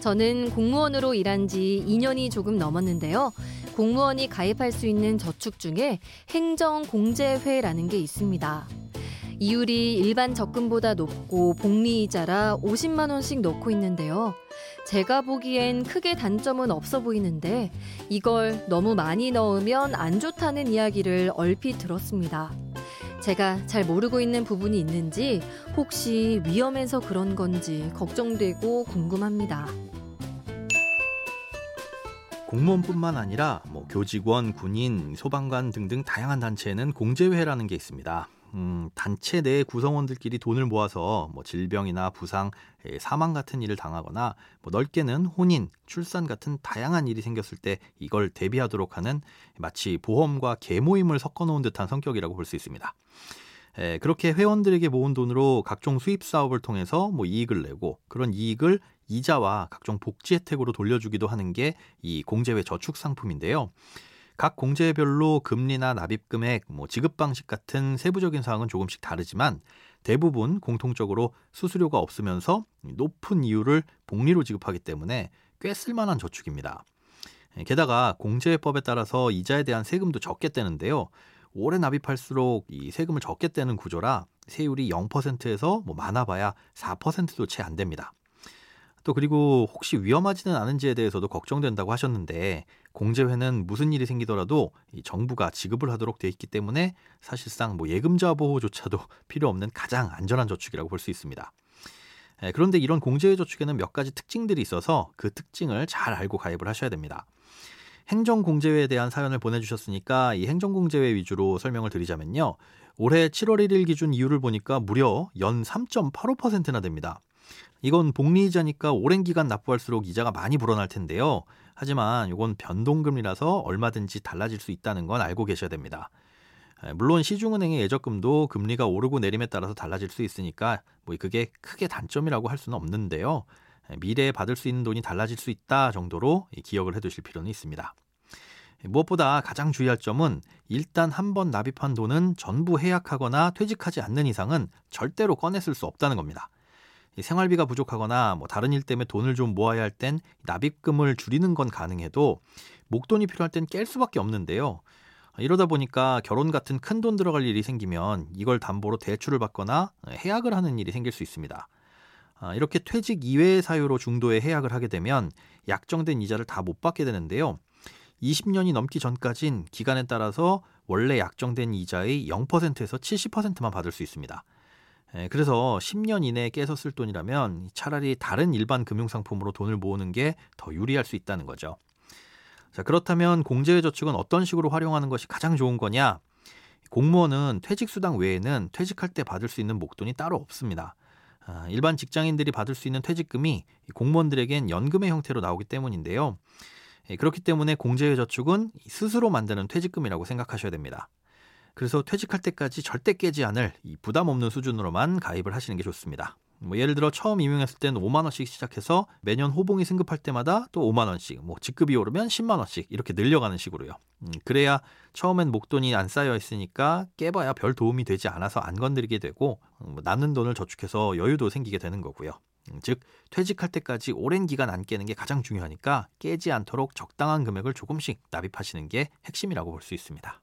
저는 공무원으로 일한 지 2년이 조금 넘었는데요. 공무원이 가입할 수 있는 저축 중에 행정공제회라는 게 있습니다. 이율이 일반 적금보다 높고 복리이자라 50만 원씩 넣고 있는데요. 제가 보기엔 크게 단점은 없어 보이는데 이걸 너무 많이 넣으면 안 좋다는 이야기를 얼핏 들었습니다. 제가 잘 모르고 있는 부분이 있는지 혹시 위험해서 그런 건지 걱정되고 궁금합니다. 공무원뿐만 아니라 뭐 교직원, 군인, 소방관 등등 다양한 단체에는 공제회라는 게 있습니다. 음, 단체 내 구성원들끼리 돈을 모아서 뭐 질병이나 부상, 예, 사망 같은 일을 당하거나 뭐 넓게는 혼인, 출산 같은 다양한 일이 생겼을 때 이걸 대비하도록 하는 마치 보험과 계모임을 섞어 놓은 듯한 성격이라고 볼 수 있습니다. 에, 예, 그렇게 회원들에게 모은 돈으로 각종 수입 사업을 통해서 뭐 이익을 내고 그런 이익을 이자와 각종 복지 혜택으로 돌려주기도 하는 게 이 공제회 저축 상품인데요. 각 공제별로 금리나 납입 금액, 뭐 지급 방식 같은 세부적인 사항은 조금씩 다르지만 대부분 공통적으로 수수료가 없으면서 높은 이율을 복리로 지급하기 때문에 꽤 쓸만한 저축입니다. 게다가 공제법에 따라서 이자에 대한 세금도 적게 떼는데요. 오래 납입할수록 이 세금을 적게 떼는 구조라 세율이 0%에서 뭐 많아봐야 4%도 채 안 됩니다. 또 그리고 혹시 위험하지는 않은지에 대해서도 걱정된다고 하셨는데 공제회는 무슨 일이 생기더라도 이 정부가 지급을 하도록 돼 있기 때문에 사실상 뭐 예금자 보호조차도 필요 없는 가장 안전한 저축이라고 볼 수 있습니다. 예, 그런데 이런 공제회 저축에는 몇 가지 특징들이 있어서 그 특징을 잘 알고 가입을 하셔야 됩니다. 행정공제회에 대한 사연을 보내주셨으니까 이 행정공제회 위주로 설명을 드리자면요. 올해 7월 1일 기준 이율을 보니까 무려 연 3.85%나 됩니다. 이건 복리이자니까 오랜 기간 납부할수록 이자가 많이 불어날 텐데요. 하지만 이건 변동금리라서 얼마든지 달라질 수 있다는 건 알고 계셔야 됩니다. 물론 시중은행의 예적금도 금리가 오르고 내림에 따라서 달라질 수 있으니까 뭐 그게 크게 단점이라고 할 수는 없는데요. 미래에 받을 수 있는 돈이 달라질 수 있다 정도로 기억을 해두실 필요는 있습니다. 무엇보다 가장 주의할 점은 일단 한 번 납입한 돈은 전부 해약하거나 퇴직하지 않는 이상은 절대로 꺼내 쓸 수 없다는 겁니다. 생활비가 부족하거나 뭐 다른 일 때문에 돈을 좀 모아야 할 땐 납입금을 줄이는 건 가능해도 목돈이 필요할 땐 깰 수밖에 없는데요. 이러다 보니까 결혼 같은 큰 돈 들어갈 일이 생기면 이걸 담보로 대출을 받거나 해약을 하는 일이 생길 수 있습니다. 아, 이렇게 퇴직 이외의 사유로 중도에 해약을 하게 되면 약정된 이자를 다 못 받게 되는데요. 20년이 넘기 전까진 기간에 따라서 원래 약정된 이자의 0%에서 70%만 받을 수 있습니다. 예, 그래서 10년 이내에 깨서 쓸 돈이라면 차라리 다른 일반 금융상품으로 돈을 모으는 게 더 유리할 수 있다는 거죠. 자, 그렇다면 공제의 저축은 어떤 식으로 활용하는 것이 가장 좋은 거냐? 공무원은 퇴직수당 외에는 퇴직할 때 받을 수 있는 목돈이 따로 없습니다. 아, 일반 직장인들이 받을 수 있는 퇴직금이 공무원들에겐 연금의 형태로 나오기 때문인데요. 예, 그렇기 때문에 공제의 저축은 스스로 만드는 퇴직금이라고 생각하셔야 됩니다. 그래서 퇴직할 때까지 절대 깨지 않을 이 부담 없는 수준으로만 가입을 하시는 게 좋습니다. 뭐 예를 들어 처음 임용했을 때는 5만 원씩 시작해서 매년 호봉이 승급할 때마다 또 5만 원씩, 뭐 직급이 오르면 10만 원씩 이렇게 늘려가는 식으로요. 음, 그래야 처음엔 목돈이 안 쌓여 있으니까 깨봐야 별 도움이 되지 않아서 안 건드리게 되고 음, 뭐 남는 돈을 저축해서 여유도 생기게 되는 거고요. 음, 즉 퇴직할 때까지 오랜 기간 안 깨는 게 가장 중요하니까 깨지 않도록 적당한 금액을 조금씩 납입하시는 게 핵심이라고 볼 수 있습니다.